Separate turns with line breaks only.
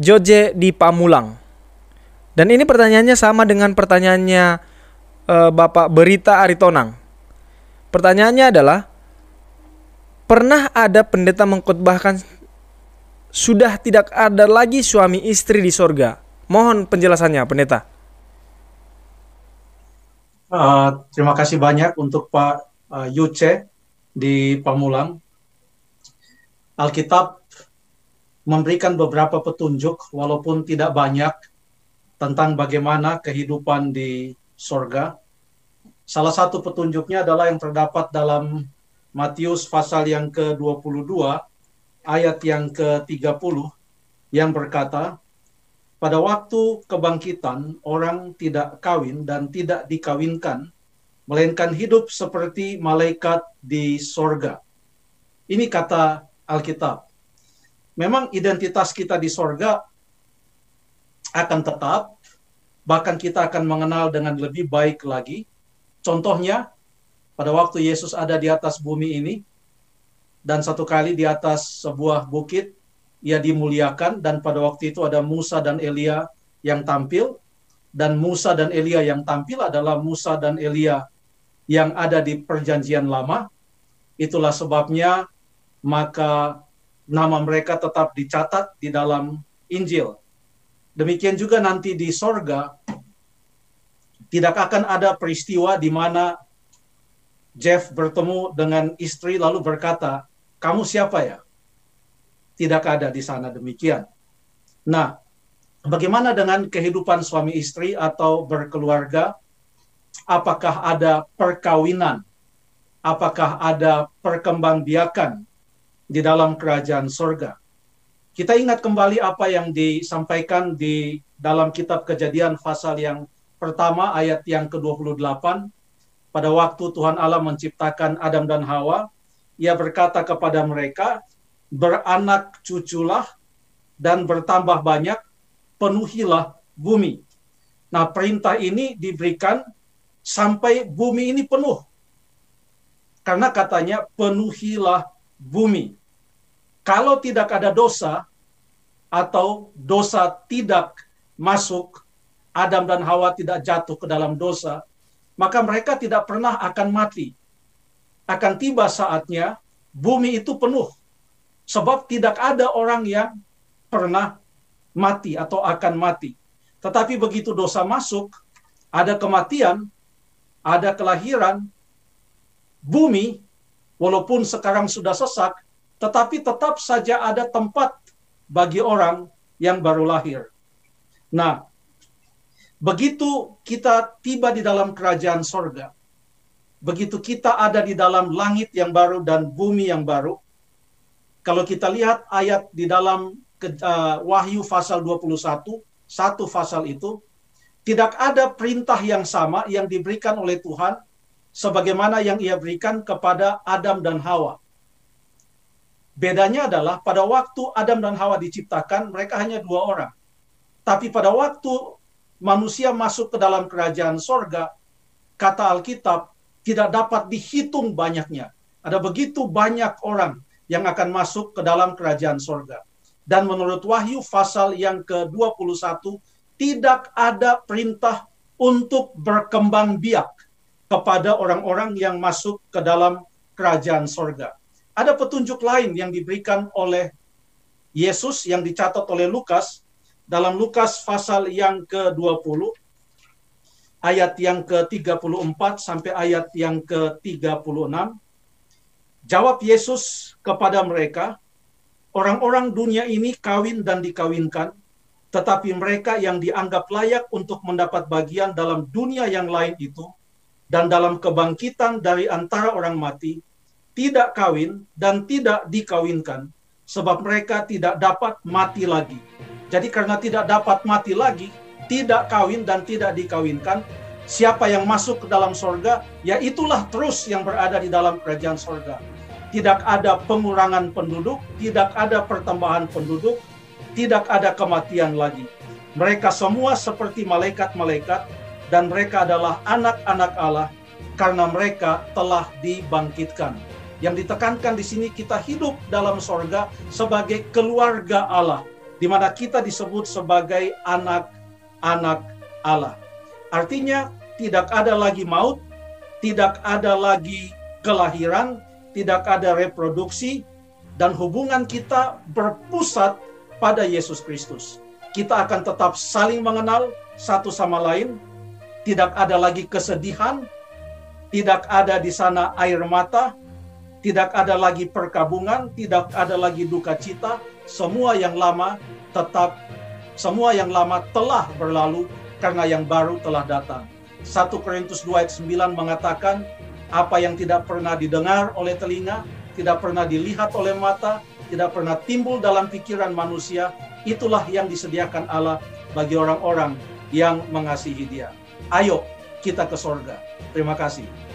Joje di Pamulang. Dan ini pertanyaannya sama dengan pertanyaannya uh, Bapak Berita Aritonang. Pertanyaannya adalah, pernah ada pendeta mengkhotbahkan sudah tidak ada lagi suami istri di sorga? Mohon penjelasannya, pendeta.
Uh, terima kasih banyak untuk Pak uh, Yuce di Pamulang. Alkitab memberikan beberapa petunjuk, walaupun tidak banyak, tentang bagaimana kehidupan di sorga. Salah satu petunjuknya adalah yang terdapat dalam Matius pasal yang ke-22 ayat yang ke-30 yang berkata, pada waktu kebangkitan orang tidak kawin dan tidak dikawinkan, melainkan hidup seperti malaikat di sorga. Ini kata Alkitab. Memang identitas kita di sorga akan tetap, bahkan kita akan mengenal dengan lebih baik lagi. Contohnya, pada waktu Yesus ada di atas bumi ini, dan satu kali di atas sebuah bukit, ia dimuliakan, dan pada waktu itu ada Musa dan Elia yang tampil, dan Musa dan Elia yang tampil adalah Musa dan Elia yang ada di perjanjian lama. Itulah sebabnya maka nama mereka tetap dicatat di dalam Injil. Demikian juga nanti di sorga, tidak akan ada peristiwa di mana Jeff bertemu dengan istri lalu berkata, kamu siapa ya? Tidak ada di sana demikian. Nah, bagaimana dengan kehidupan suami istri atau berkeluarga? Apakah ada perkawinan? Apakah ada perkembangbiakan di dalam kerajaan sorga? Kita ingat kembali apa yang disampaikan di dalam kitab kejadian pasal yang pertama ayat yang ke-28. Pada waktu Tuhan Allah menciptakan Adam dan Hawa, ia berkata kepada mereka, beranak cuculah dan bertambah banyak, penuhilah bumi. Nah perintah ini diberikan sampai bumi ini penuh. Karena katanya penuhilah bumi kalau tidak ada dosa atau dosa tidak masuk, Adam dan Hawa tidak jatuh ke dalam dosa, maka mereka tidak pernah akan mati. Akan tiba saatnya bumi itu penuh. Sebab tidak ada orang yang pernah mati atau akan mati. Tetapi begitu dosa masuk, ada kematian, ada kelahiran, bumi, walaupun sekarang sudah sesak, tetapi tetap saja ada tempat bagi orang yang baru lahir. Nah, begitu kita tiba di dalam kerajaan sorga, begitu kita ada di dalam langit yang baru dan bumi yang baru, kalau kita lihat ayat di dalam uh, Wahyu pasal 21, satu pasal itu, tidak ada perintah yang sama yang diberikan oleh Tuhan sebagaimana yang ia berikan kepada Adam dan Hawa. Bedanya adalah pada waktu Adam dan Hawa diciptakan, mereka hanya dua orang. Tapi pada waktu manusia masuk ke dalam kerajaan sorga, kata Alkitab, tidak dapat dihitung banyaknya. Ada begitu banyak orang yang akan masuk ke dalam kerajaan sorga. Dan menurut Wahyu pasal yang ke-21, tidak ada perintah untuk berkembang biak kepada orang-orang yang masuk ke dalam kerajaan sorga ada petunjuk lain yang diberikan oleh Yesus yang dicatat oleh Lukas dalam Lukas pasal yang ke-20 ayat yang ke-34 sampai ayat yang ke-36 jawab Yesus kepada mereka orang-orang dunia ini kawin dan dikawinkan tetapi mereka yang dianggap layak untuk mendapat bagian dalam dunia yang lain itu dan dalam kebangkitan dari antara orang mati tidak kawin dan tidak dikawinkan sebab mereka tidak dapat mati lagi. Jadi karena tidak dapat mati lagi, tidak kawin dan tidak dikawinkan, siapa yang masuk ke dalam sorga, ya itulah terus yang berada di dalam kerajaan sorga. Tidak ada pengurangan penduduk, tidak ada pertambahan penduduk, tidak ada kematian lagi. Mereka semua seperti malaikat-malaikat dan mereka adalah anak-anak Allah karena mereka telah dibangkitkan. Yang ditekankan di sini kita hidup dalam sorga sebagai keluarga Allah. di mana kita disebut sebagai anak-anak Allah. Artinya tidak ada lagi maut, tidak ada lagi kelahiran, tidak ada reproduksi, dan hubungan kita berpusat pada Yesus Kristus. Kita akan tetap saling mengenal satu sama lain, tidak ada lagi kesedihan, tidak ada di sana air mata, tidak ada lagi perkabungan, tidak ada lagi duka cita, semua yang lama tetap semua yang lama telah berlalu karena yang baru telah datang. 1 Korintus 2 ayat 9 mengatakan apa yang tidak pernah didengar oleh telinga, tidak pernah dilihat oleh mata, tidak pernah timbul dalam pikiran manusia, itulah yang disediakan Allah bagi orang-orang yang mengasihi Dia. Ayo kita ke sorga. Terima kasih.